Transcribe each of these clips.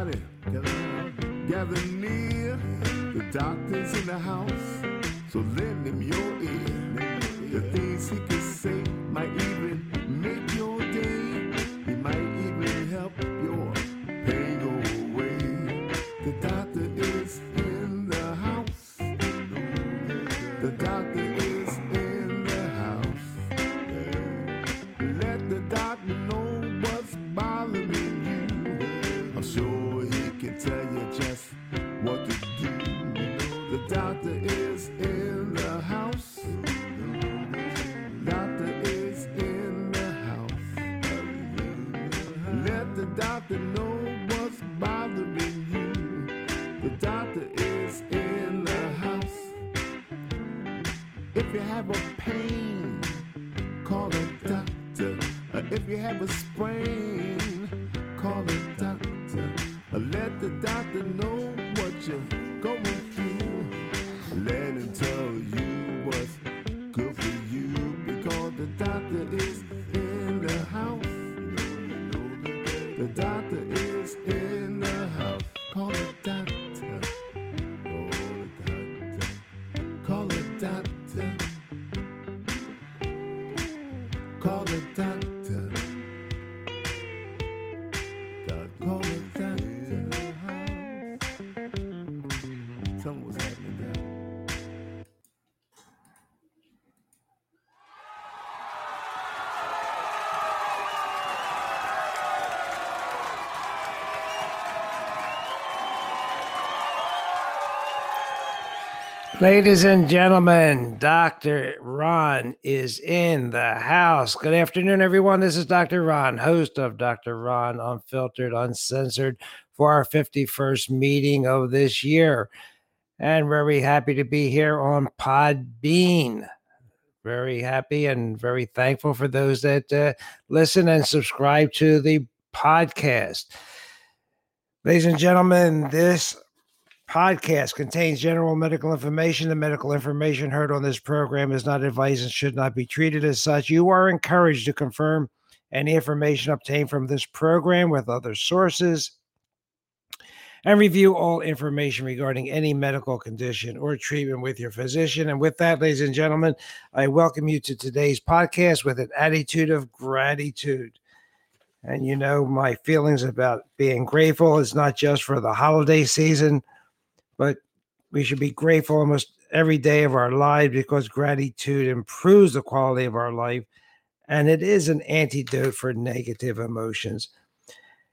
everybody, gather, gather near. The doctor's in the house, The doctor is in the house. If you have a pain, call a doctor. If you have a sprain, call a doctor. Let the doctor know Ladies and gentlemen, Dr. Ron is in the house. Good afternoon, everyone. This is Dr. Ron, host of Dr. Ron Unfiltered, Uncensored, for our 51st meeting of this year. And very happy to be here on Podbean. Very happy and very thankful for those that uh, listen and subscribe to the podcast. Ladies and gentlemen, this podcast contains general medical information. The medical information heard on this program is not advice and should not be treated as such. You are encouraged to confirm any information obtained from this program with other sources and review all information regarding any medical condition or treatment with your physician. And with that, ladies and gentlemen, I welcome you to today's podcast with an attitude of gratitude. And you know, my feelings about being grateful is not just for the holiday season, we should be grateful almost every day of our lives because gratitude improves the quality of our life and it is an antidote for negative emotions.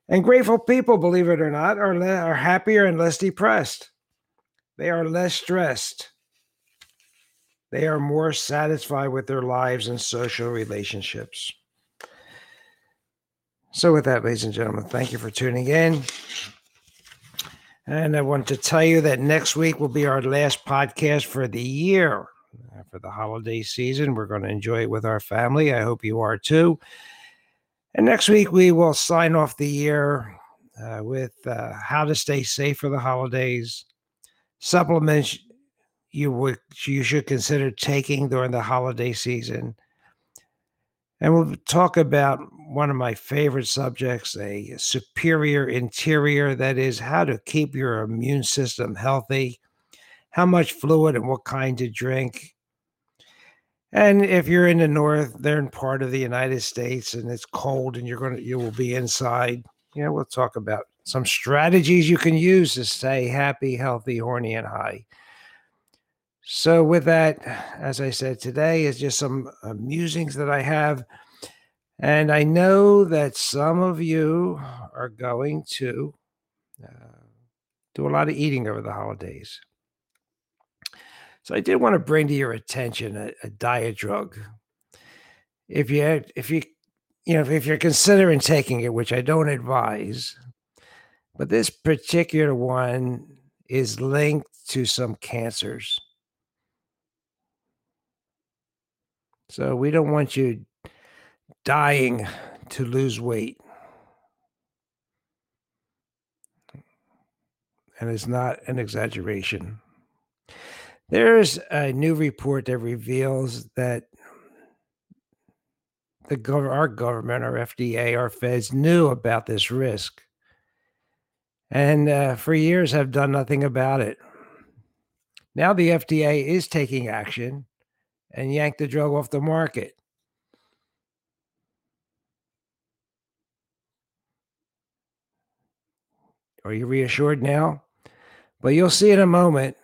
And grateful people, believe it or not, are, le- are happier and less depressed. They are less stressed. They are more satisfied with their lives and social relationships. So, with that, ladies and gentlemen, thank you for tuning in. And I want to tell you that next week will be our last podcast for the year. Uh, For the holiday season, we're going to enjoy it with our family. I hope you are too. And next week, we will sign off the year uh, with uh, how to stay safe for the holidays, supplements you would you should consider taking during the holiday season. And we'll talk about one of my favorite subjects, a superior interior, that is, how to keep your immune system healthy, how much fluid and what kind to drink. And if you're in the northern part of the United States and it's cold and you're going to, you will be inside, you know, we'll talk about some strategies you can use to stay happy, healthy, horny, and high. So, with that, as I said, today is just some uh, musings that I have. And I know that some of you are going to uh, do a lot of eating over the holidays. So I did want to bring to your attention a, a diet drug. If you if you you know if you're considering taking it, which I don't advise, but this particular one is linked to some cancers. So we don't want you dying to lose weight. And it's not an exaggeration. There's a new report that reveals that the gov- our government, our FDA, our feds knew about this risk, and uh, for years have done nothing about it. Now the FDA is taking action and yank the drug off the market. Are you reassured now? But you'll see in a moment,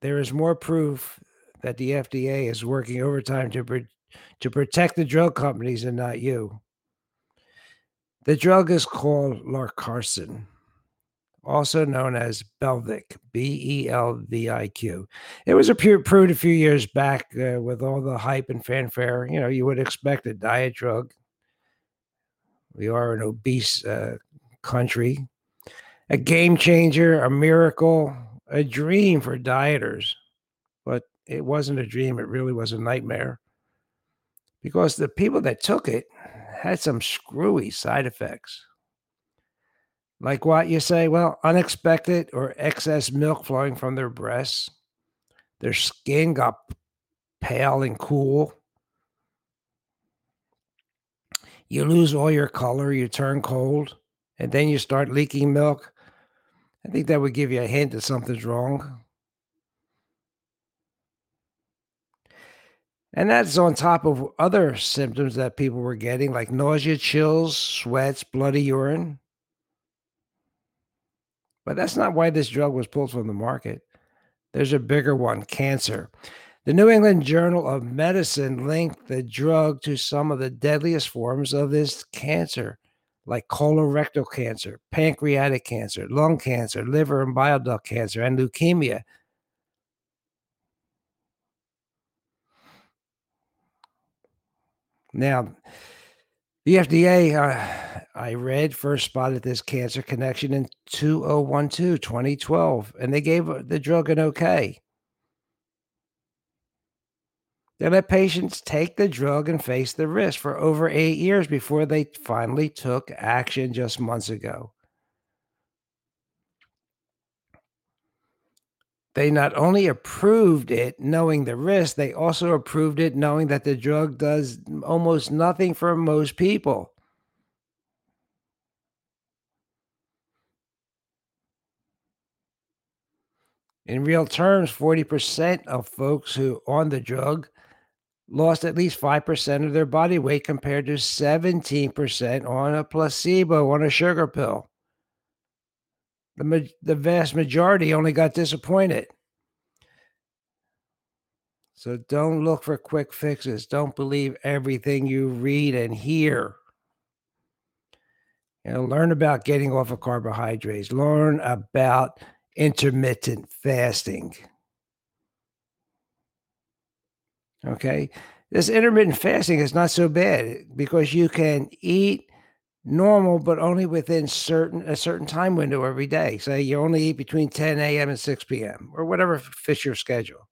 there is more proof that the FDA is working overtime to, pro- to protect the drug companies and not you. The drug is called Lorcaserin, also known as Belviq, B E L V I Q. It was approved a few years back uh, with all the hype and fanfare. You know, you would expect a diet drug. We are an obese uh, country a game changer, a miracle, a dream for dieters. But it wasn't a dream, it really was a nightmare because the people that took it had some screwy side effects. Like what you say? Well, unexpected or excess milk flowing from their breasts. Their skin got pale and cool. You lose all your color, you turn cold, and then you start leaking milk. I think that would give you a hint that something's wrong. And that's on top of other symptoms that people were getting, like nausea, chills, sweats, bloody urine. But that's not why this drug was pulled from the market. There's a bigger one cancer. The New England Journal of Medicine linked the drug to some of the deadliest forms of this cancer like colorectal cancer, pancreatic cancer, lung cancer, liver and bile duct cancer, and leukemia. Now, the FDA, uh, I read, first spotted this cancer connection in 2012, 2012, and they gave the drug an okay. They let patients take the drug and face the risk for over eight years before they finally took action just months ago. They not only approved it knowing the risk, they also approved it knowing that the drug does almost nothing for most people. In real terms, 40% of folks who on the drug lost at least 5% of their body weight compared to 17% on a placebo on a sugar pill. The, the vast majority only got disappointed. So don't look for quick fixes. Don't believe everything you read and hear. You know, learn about getting off of carbohydrates. Learn about intermittent fasting. Okay. This intermittent fasting is not so bad because you can eat normal, but only within certain a certain time window every day. Say you only eat between 10 a.m. and 6 p.m. or whatever fits your schedule.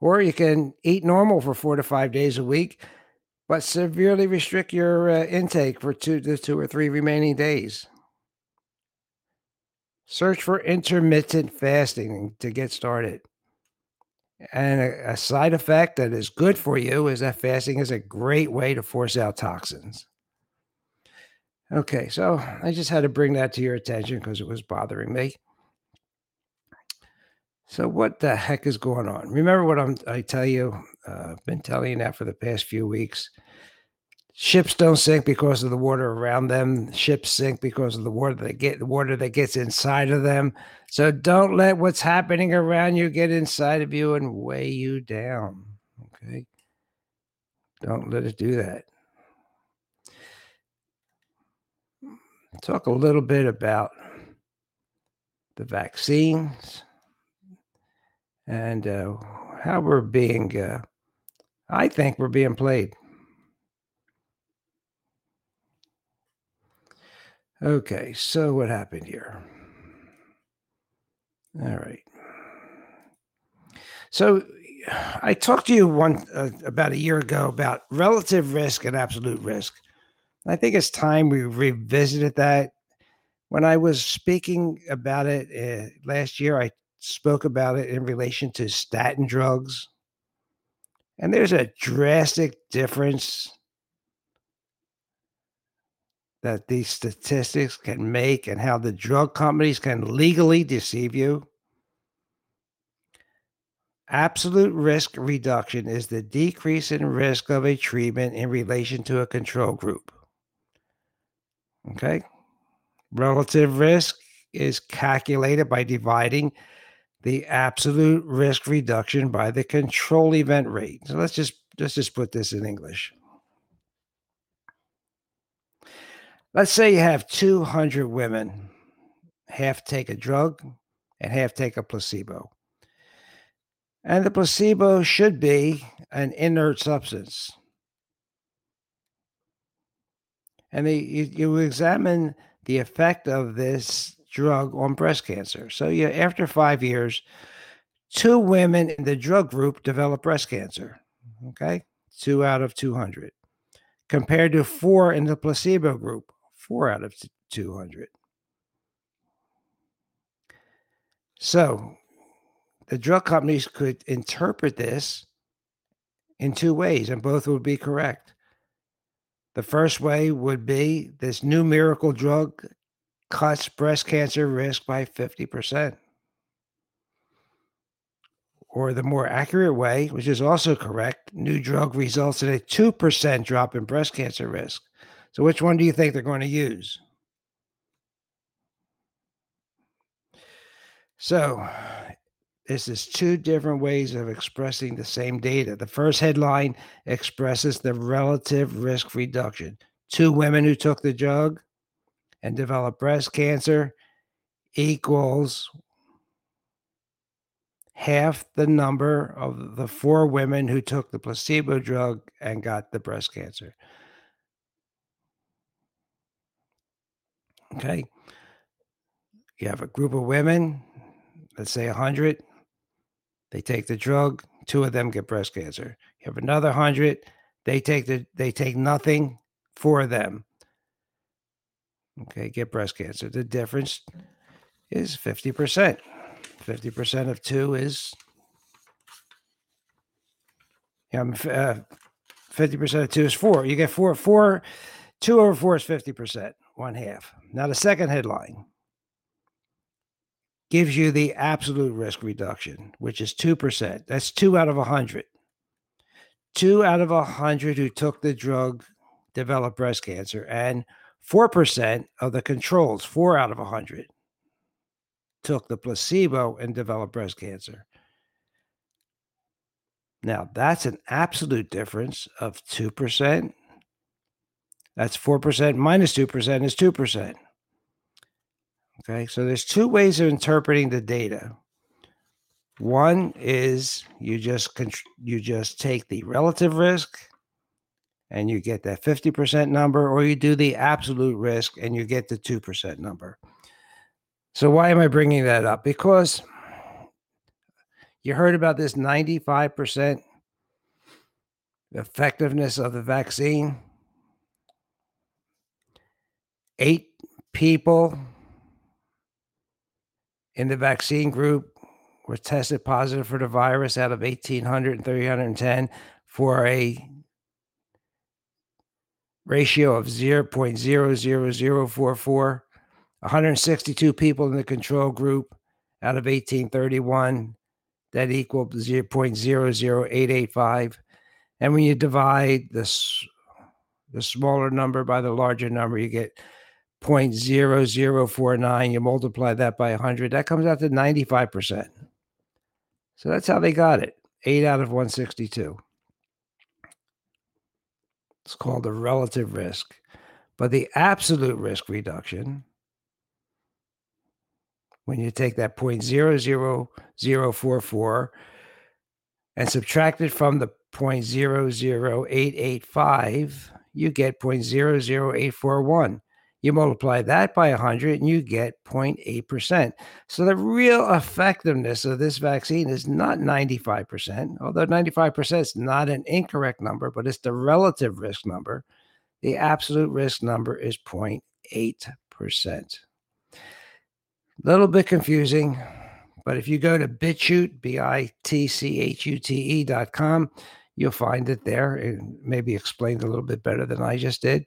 Or you can eat normal for four to five days a week, but severely restrict your uh, intake for two to two or three remaining days. Search for intermittent fasting to get started. And a, a, side effect that is good for you is that fasting is a great way to force out toxins. Okay, so I just had to bring that to your attention because it was bothering me. So, what the heck is going on? Remember what I'm, I tell you, uh, I've been telling you that for the past few weeks ships don't sink because of the water around them. Ships sink because of the water that get the water that gets inside of them. So don't let what's happening around you get inside of you and weigh you down okay? Don't let it do that. Talk a little bit about the vaccines and uh, how we're being uh, i think we're being played Okay, so what happened here? All right. So I talked to you one uh, about a year ago about relative risk and absolute risk. I think it's time we revisited that. When I was speaking about it uh, last year, I spoke about it in relation to statin drugs And there's a drastic difference that these statistics can make and how the drug companies can legally deceive you. Absolute risk reduction is the decrease in risk of a treatment in relation to a control group. Okay. Relative risk is calculated by dividing the absolute risk reduction by the control event rate. So let's just let's just put this in English. Let's say you have 200 women, half take a drug and half take a placebo. And the placebo should be an inert substance. And they, you, you examine the effect of this drug on breast cancer. So you, after five years, two women in the drug group develop breast cancer. Okay, two out of 200, compared to four in the placebo group, four out of 200. So the drug companies could interpret this in two ways, and both would be correct. The first way would be this new miracle drug cuts breast cancer risk by 50%. Or the more accurate way, which is also correct, new drug results in a 2% drop in breast cancer risk. So, which one do you think they're going to use? So, this is two different ways of expressing the same data. The first headline expresses the relative risk reduction. Two women who took the drug and developed breast cancer equals half the number of the four women who took the placebo drug and got the breast cancer. Okay. You have a group of women, let's say 100, they take the drug. Two of them get breast cancer. You have another hundred. They take the they take nothing for them. Okay, get breast cancer. The difference is fifty percent. Fifty percent of two is uh, fifty percent of two is four. You get four. Four. Two over four is fifty percent. One half. Now the second headline gives you the absolute risk reduction, which is 2%. That's two out of 100. Two out of 100 who took the drug developed breast cancer, and 4% of the controls, four out of 100, took the placebo and developed breast cancer. Now, that's an absolute difference of 2%. That's 4% minus 2% is 2%. Okay, so there's two ways of interpreting the data. One is you just you just take the relative risk and you get that 50% number or you do the absolute risk and you get the 2% number. So why am I bringing that up? Because you heard about this 95% effectiveness of the vaccine. 8 people in the vaccine group were tested positive for the virus out of 1,800 and 310 for a ratio of 0.00044. 162 people in the control group out of 1831 that equaled 0.00885 and when you divide this the smaller number by the larger number you get 0.0049, you multiply that by 100, that comes out to 95%. So that's how they got it. 8 out of 162. It's called the relative risk. But the absolute risk reduction, when you take that 0.00044 and subtract it from the 0.00885, you get 0.00841. You multiply that by 100 and you get 0.8%. So the real effectiveness of this vaccine is not 95%, although 95% is not an incorrect number, but it's the relative risk number. The absolute risk number is 0.8%. A little bit confusing, but if you go to BitChute, B I T C H U T E dot com, you'll find it there and maybe explained a little bit better than I just did.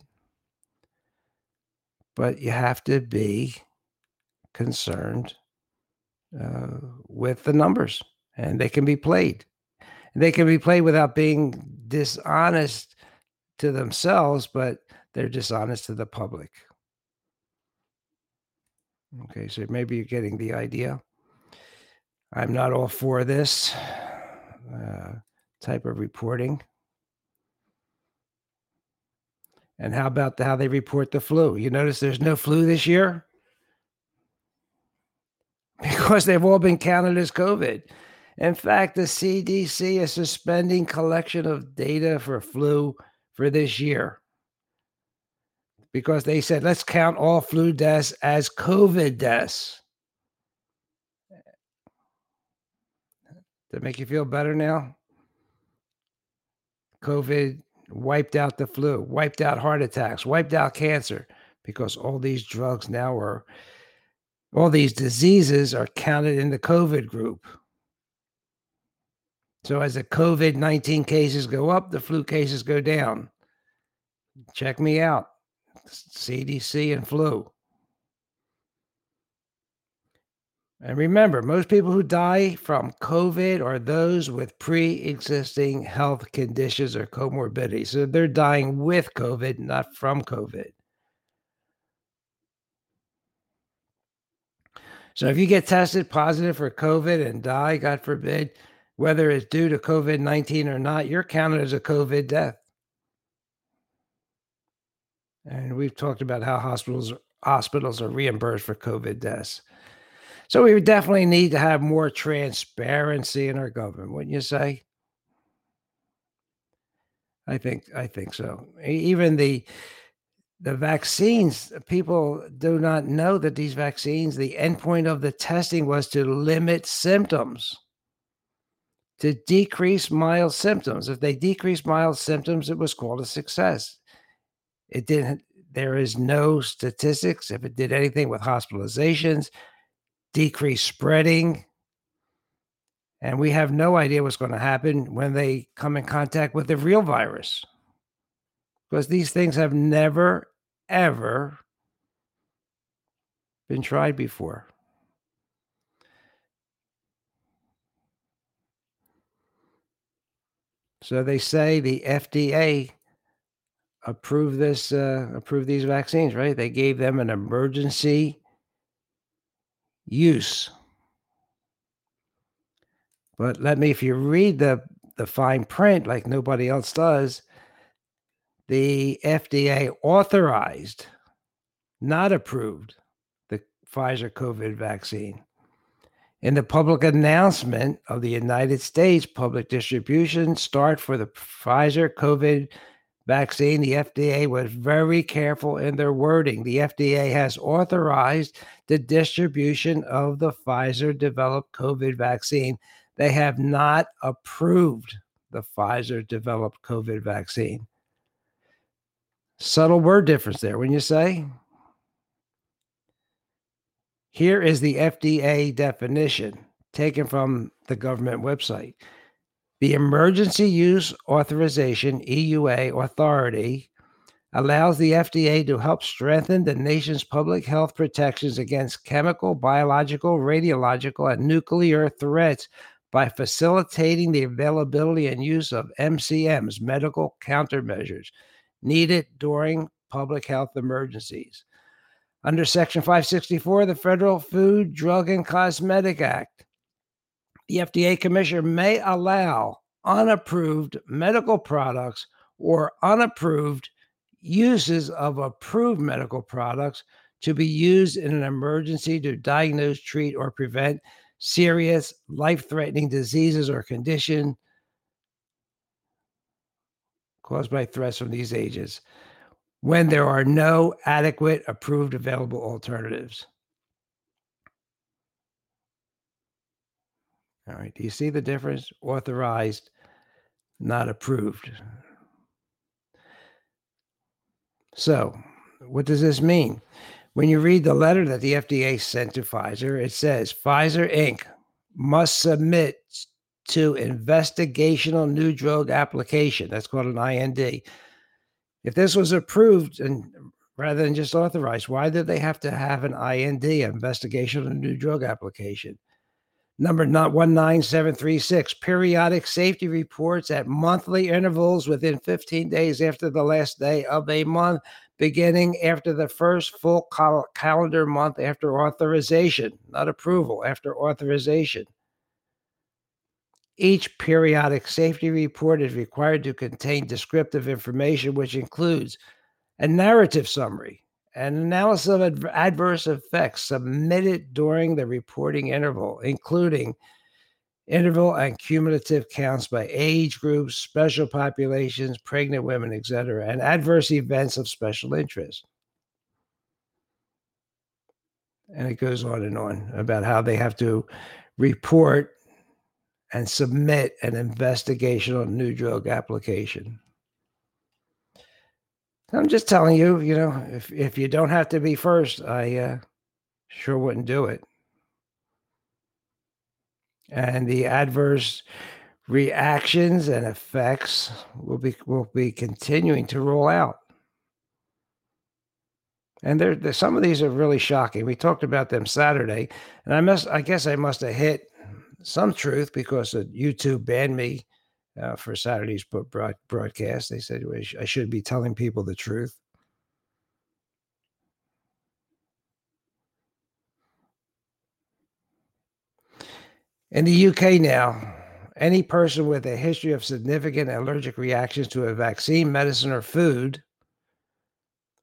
But you have to be concerned uh, with the numbers, and they can be played. They can be played without being dishonest to themselves, but they're dishonest to the public. Okay, so maybe you're getting the idea. I'm not all for this uh, type of reporting. And how about the, how they report the flu? You notice there's no flu this year? Because they've all been counted as COVID. In fact, the CDC is suspending collection of data for flu for this year because they said, let's count all flu deaths as COVID deaths. Does that make you feel better now? COVID wiped out the flu, wiped out heart attacks, wiped out cancer because all these drugs now are, all these diseases are counted in the COVID group. So as the COVID 19 cases go up, the flu cases go down. Check me out CDC and flu. And remember, most people who die from COVID are those with pre existing health conditions or comorbidities. So they're dying with COVID, not from COVID. So if you get tested positive for COVID and die, God forbid, whether it's due to COVID 19 or not, you're counted as a COVID death. And we've talked about how hospitals hospitals are reimbursed for COVID deaths. So we definitely need to have more transparency in our government, wouldn't you say? I think I think so. Even the the vaccines, people do not know that these vaccines, the endpoint of the testing was to limit symptoms, to decrease mild symptoms. If they decrease mild symptoms, it was called a success. It didn't, there is no statistics if it did anything with hospitalizations, decrease spreading. And we have no idea what's going to happen when they come in contact with the real virus. Because these things have never, ever been tried before. So they say the FDA approved this, uh, approved these vaccines, right? They gave them an emergency use. But let me, if you read the the fine print like nobody else does, the FDA authorized, not approved, the Pfizer COVID vaccine. In the public announcement of the United States public distribution start for the Pfizer COVID vaccine, the FDA was very careful in their wording. The FDA has authorized the distribution of the Pfizer developed COVID vaccine. They have not approved the Pfizer developed COVID vaccine. Subtle word difference there, when you say? Here is the FDA definition taken from the government website. The Emergency Use Authorization EUA authority allows the FDA to help strengthen the nation's public health protections against chemical, biological, radiological, and nuclear threats by facilitating the availability and use of MCMs, medical countermeasures, needed during public health emergencies. Under Section 564 of the Federal Food, Drug, and Cosmetic Act, the FDA commissioner may allow unapproved medical products or unapproved uses of approved medical products to be used in an emergency to diagnose, treat, or prevent serious life threatening diseases or condition caused by threats from these agents when there are no adequate approved available alternatives. All right. Do you see the difference? Authorized, not approved. So, what does this mean? When you read the letter that the FDA sent to Pfizer, it says Pfizer Inc. must submit to investigational new drug application. That's called an IND. If this was approved and rather than just authorized, why did they have to have an IND, an investigational new drug application? Number 19736, periodic safety reports at monthly intervals within 15 days after the last day of a month, beginning after the first full cal- calendar month after authorization, not approval, after authorization. Each periodic safety report is required to contain descriptive information, which includes a narrative summary, an analysis of adv- adverse effects submitted during the reporting interval, including interval and cumulative counts by age groups, special populations, pregnant women, etc., and adverse events of special interest. And it goes on and on about how they have to report and submit an investigational new drug application. I'm just telling you, you know, if if you don't have to be first, I uh, sure wouldn't do it. And the adverse reactions and effects will be will be continuing to roll out. And there, there, some of these are really shocking. We talked about them Saturday, and I must, I guess, I must have hit some truth because YouTube banned me uh, for Saturday's broadcast. They said I should be telling people the truth. In the UK now, any person with a history of significant allergic reactions to a vaccine, medicine, or food,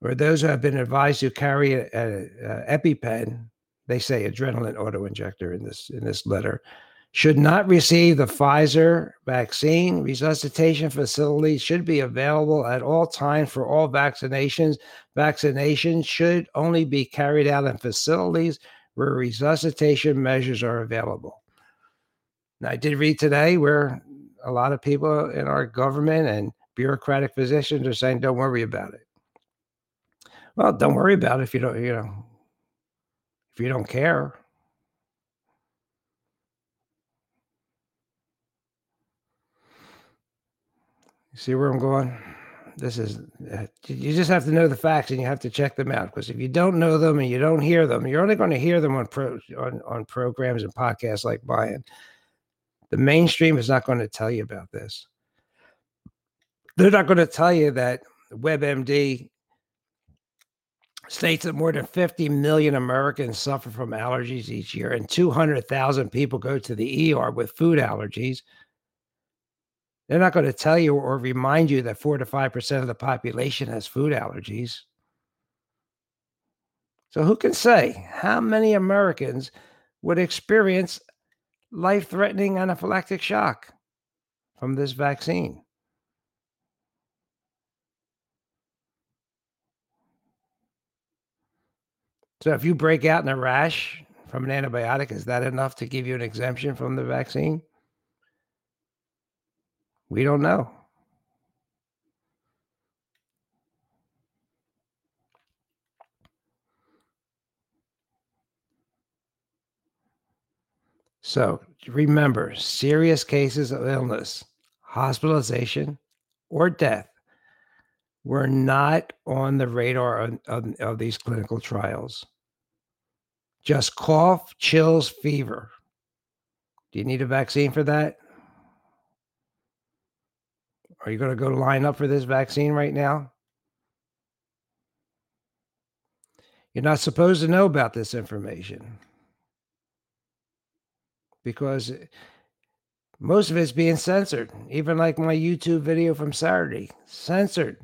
or those who have been advised to carry an EpiPen, they say adrenaline autoinjector in this in this letter, should not receive the Pfizer vaccine. Resuscitation facilities should be available at all times for all vaccinations. Vaccinations should only be carried out in facilities where resuscitation measures are available. Now, I did read today where a lot of people in our government and bureaucratic positions are saying, don't worry about it. Well, don't worry about it if you don't, you know, if you don't care. You see where I'm going? This is, uh, you just have to know the facts and you have to check them out. Because if you don't know them and you don't hear them, you're only going to hear them on, pro, on, on programs and podcasts like mine. The mainstream is not going to tell you about this. They're not going to tell you that WebMD states that more than 50 million Americans suffer from allergies each year, and 200,000 people go to the ER with food allergies. They're not going to tell you or remind you that four to five percent of the population has food allergies. So, who can say how many Americans would experience life threatening anaphylactic shock from this vaccine? So, if you break out in a rash from an antibiotic, is that enough to give you an exemption from the vaccine? We don't know. So remember serious cases of illness, hospitalization, or death were not on the radar of, of, of, these clinical trials. Just cough, chills, fever. Do you need a vaccine for that? Are you going to go line up for this vaccine right now? You're not supposed to know about this information because eh, most of it's being censored. Even like my YouTube video from Saturday, censored.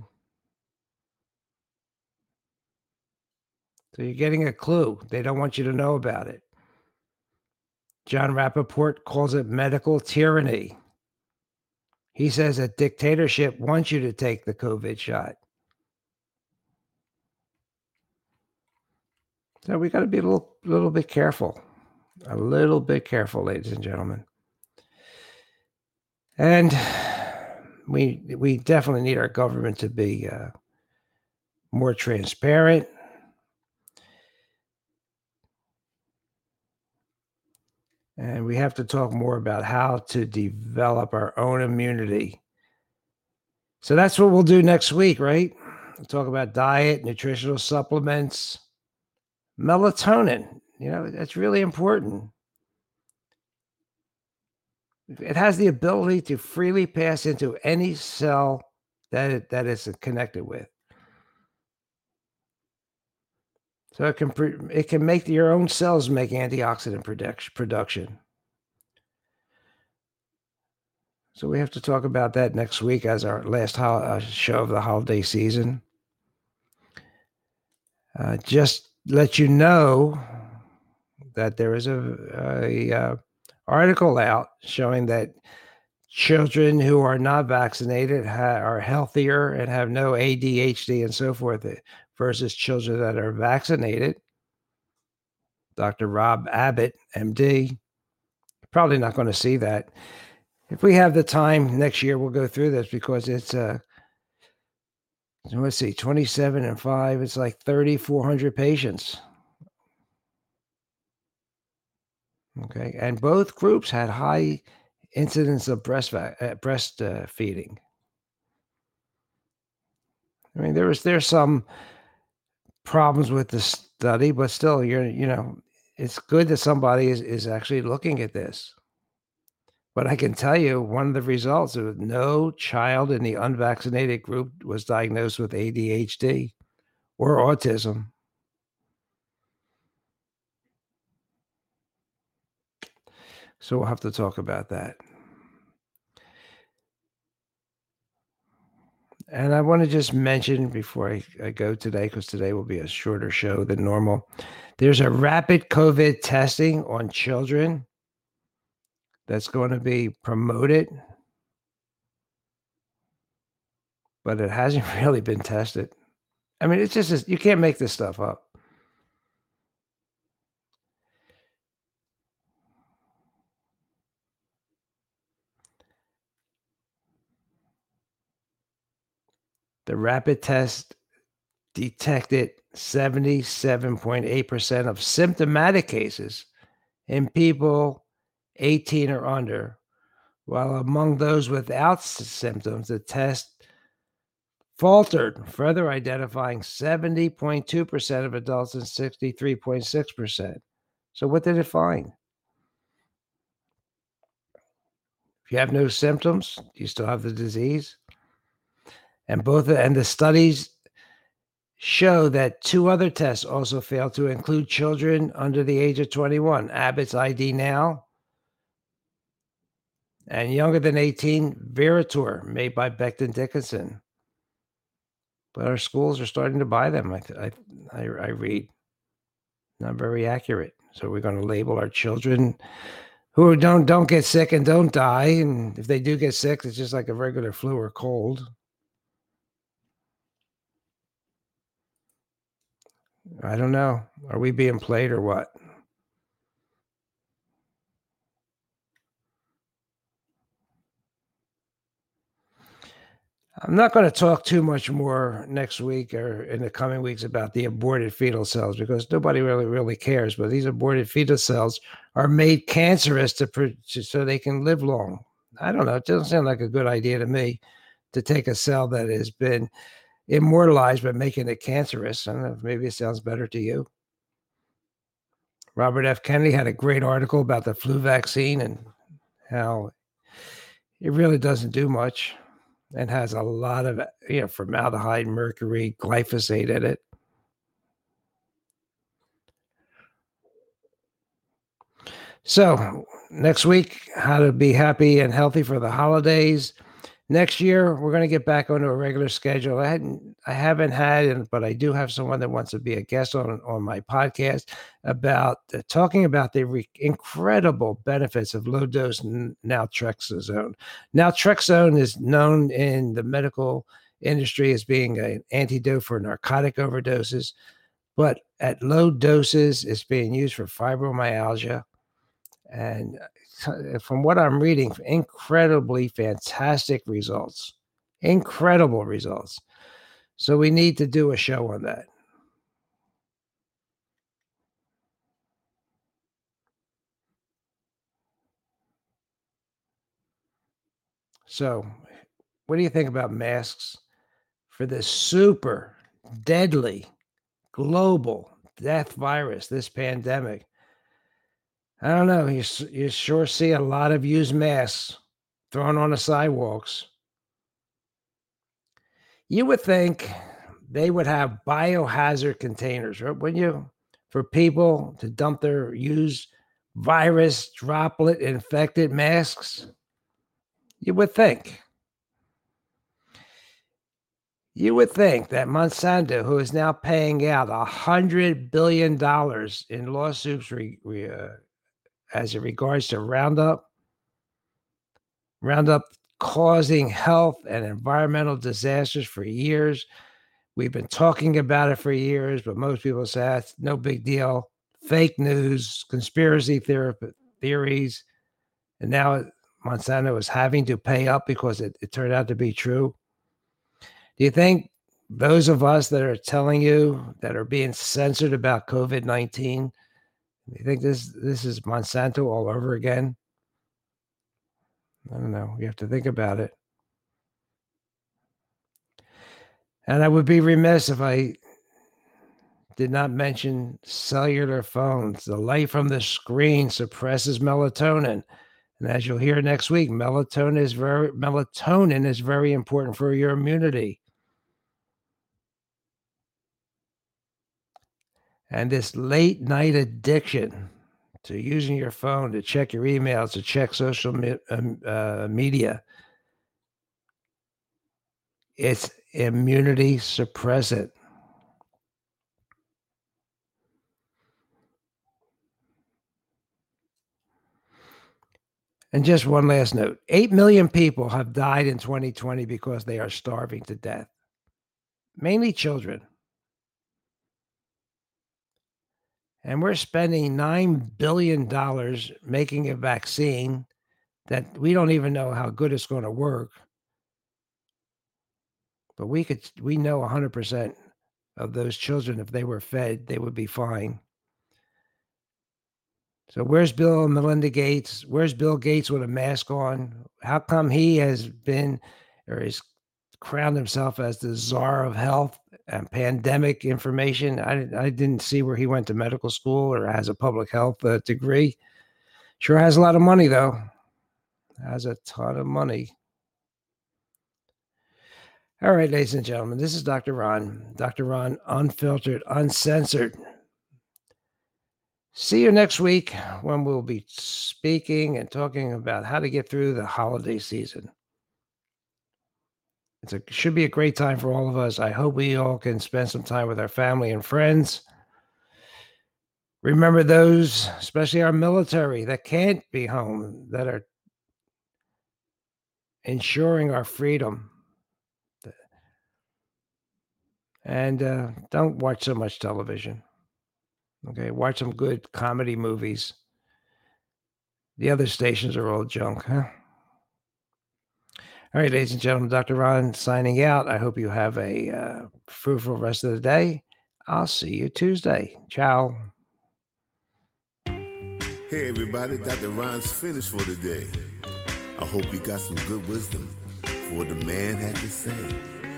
So you're getting a clue. They don't want you to know about it. Jon Rappoport calls it medical tyranny. He says a dictatorship wants you to take the COVID shot. So we got to be a little, little bit careful, a little bit careful, ladies and gentlemen. And we we definitely need our government to be uh, more transparent. And we have to talk more about how to develop our own immunity. So that's what we'll do next week, right? We'll talk about diet, nutritional supplements, melatonin. You know, that's really important. It has the ability to freely pass into any cell that it, that it's connected with. So it can it can make your own cells make antioxidant production. So we have to talk about that next week as our last ho- uh, show of the holiday season. Uh, just let you know that there is a, a uh, article out showing that children who are not vaccinated ha- are healthier and have no ADHD and so forth versus children that are vaccinated. Dr. Rob Abbott, MD, probably not going to see that. If we have the time next year, we'll go through this because it's uh let's see, 27 and 5, it's like 3,400 patients. Okay. And both groups had high incidence of breast uh, uh, feeding. I mean, there was there's some problems with the study, but still, you're you know, it's good that somebody is is actually looking at this. But I can tell you, one of the results was no child in the unvaccinated group was diagnosed with ADHD or autism. So we'll have to talk about that. And I want to just mention before I, I go today, because today will be a shorter show than normal. There's a rapid COVID testing on children that's going to be promoted, but it hasn't really been tested. I mean, it's just, you can't make this stuff up. The rapid test detected 77.8% of symptomatic cases in people 18 or under, while among those without symptoms, the test faltered, further identifying 70.2% of adults and 63.6%. So, what did it find? If you have no symptoms, you still have the disease and both and the studies show that two other tests also failed to include children under the age of 21 Abbott's ID NOW. And younger than 18 Veritor made by Becton Dickinson. But our schools are starting to buy them. I i, I, I read not very accurate. So we're going to label our children who don't don't get sick and don't die. And if they do get sick it's just like a regular flu or cold I don't know. Are we being played or what? I'm not going to talk too much more next week or in the coming weeks about the aborted fetal cells because nobody really really cares. But these aborted fetal cells are made cancerous to so they can live long. I don't know. It doesn't sound like a good idea to me to take a cell that has been immortalized by making it cancerous. I don't know, maybe it sounds better to you. Robert F. Kennedy had a great article about the flu vaccine and how it really doesn't do much and has a lot of you know formaldehyde, mercury, glyphosate in it. So next week, how to be happy and healthy for the holidays next year we're going to get back onto a regular schedule. I hadn't, I haven't had, but I do have someone that wants to be a guest on on my podcast about uh, talking about the re- incredible benefits of low dose naltrexone. Naltrexone is known in the medical industry as being an antidote for narcotic overdoses, but at low doses, it's being used for fibromyalgia and from what I'm reading, incredibly fantastic results. Incredible results. So we need to do a show on that. So, what do you think about masks for this super deadly global death virus, this pandemic? I don't know. You, you sure see a lot of used masks thrown on the sidewalks. You would think they would have biohazard containers, right? Wouldn't you? For people to dump their used virus droplet infected masks? You would think. You would think that Monsanto, who is now paying out a hundred billion dollars in lawsuits re, re, uh, as it regards to Roundup, Roundup causing health and environmental disasters for years. We've been talking about it for years, but most people say ah, it's no big deal. Fake news, conspiracy theories, and now Monsanto is having to pay up because it, it turned out to be true. Do you think those of us that are telling you that are being censored about COVID 19, you think this this is Monsanto all over again? I don't know. You have to think about it. And I would be remiss if I did not mention cellular phones. The light from the screen suppresses melatonin. And as you'll hear next week, melatonin is very melatonin is very important for your immunity. And this late night addiction to using your phone to check your emails, to check social me- um, uh, media, it's immunity suppressant. And just one last note 8 million people have died in 2020 because they are starving to death, mainly children. And we're spending $9 billion making a vaccine that we don't even know how good it's going to work. But we could, we know 100% of those children, if they were fed, they would be fine. So where's Bill and Melinda Gates? Where's Bill Gates with a mask on? How come he has been or has crowned himself as the czar of health and pandemic information? I, I didn't see where he went to medical school or has a public health uh, degree. Sure has a lot of money though. Has a ton of money. All right, ladies and gentlemen, this is Dr. Ron. Dr. Ron, unfiltered, uncensored. See you next week when we'll be speaking and talking about how to get through the holiday season. It's a should be a great time for all of us. I hope we all can spend some time with our family and friends. Remember those, especially our military that can't be home, that are ensuring our freedom. And uh, don't watch so much television. Okay, watch some good comedy movies. The other stations are all junk, huh? All right, ladies and gentlemen, Dr. Ron signing out. I hope you have a uh, fruitful rest of the day. I'll see you Tuesday. Ciao. Hey, everybody, Dr. Ron's finished for today. I hope you got some good wisdom for what the man had to say.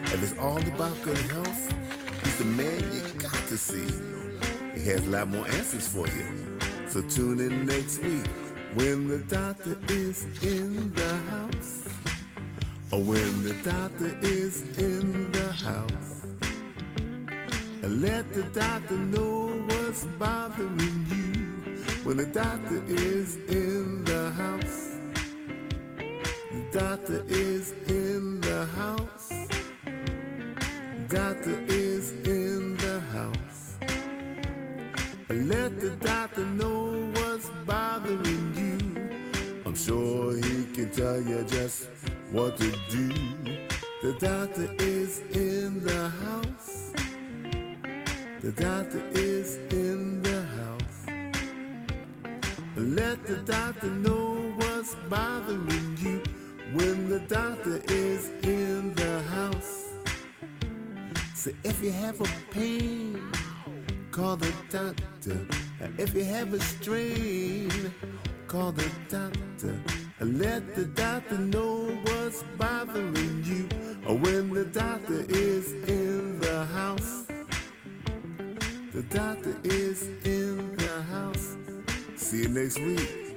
If it's all about good health, he's the man you got to see. He has a lot more answers for you. So tune in next week when the doctor is in the house. When the doctor is in the house. Let the doctor know what's bothering you. When the doctor is in the house. The doctor is in the house. The doctor is in the house. Let the doctor know what's bothering you. I'm sure he can tell you just what to do. The doctor is in the house. The doctor is in the house. Let the doctor know what's bothering you when the doctor is in the house. So if you have a pain, call the doctor. If you have a strain, call the doctor. Let the doctor know what's bothering you. When the doctor is in the house, the doctor is in the house. See you next week.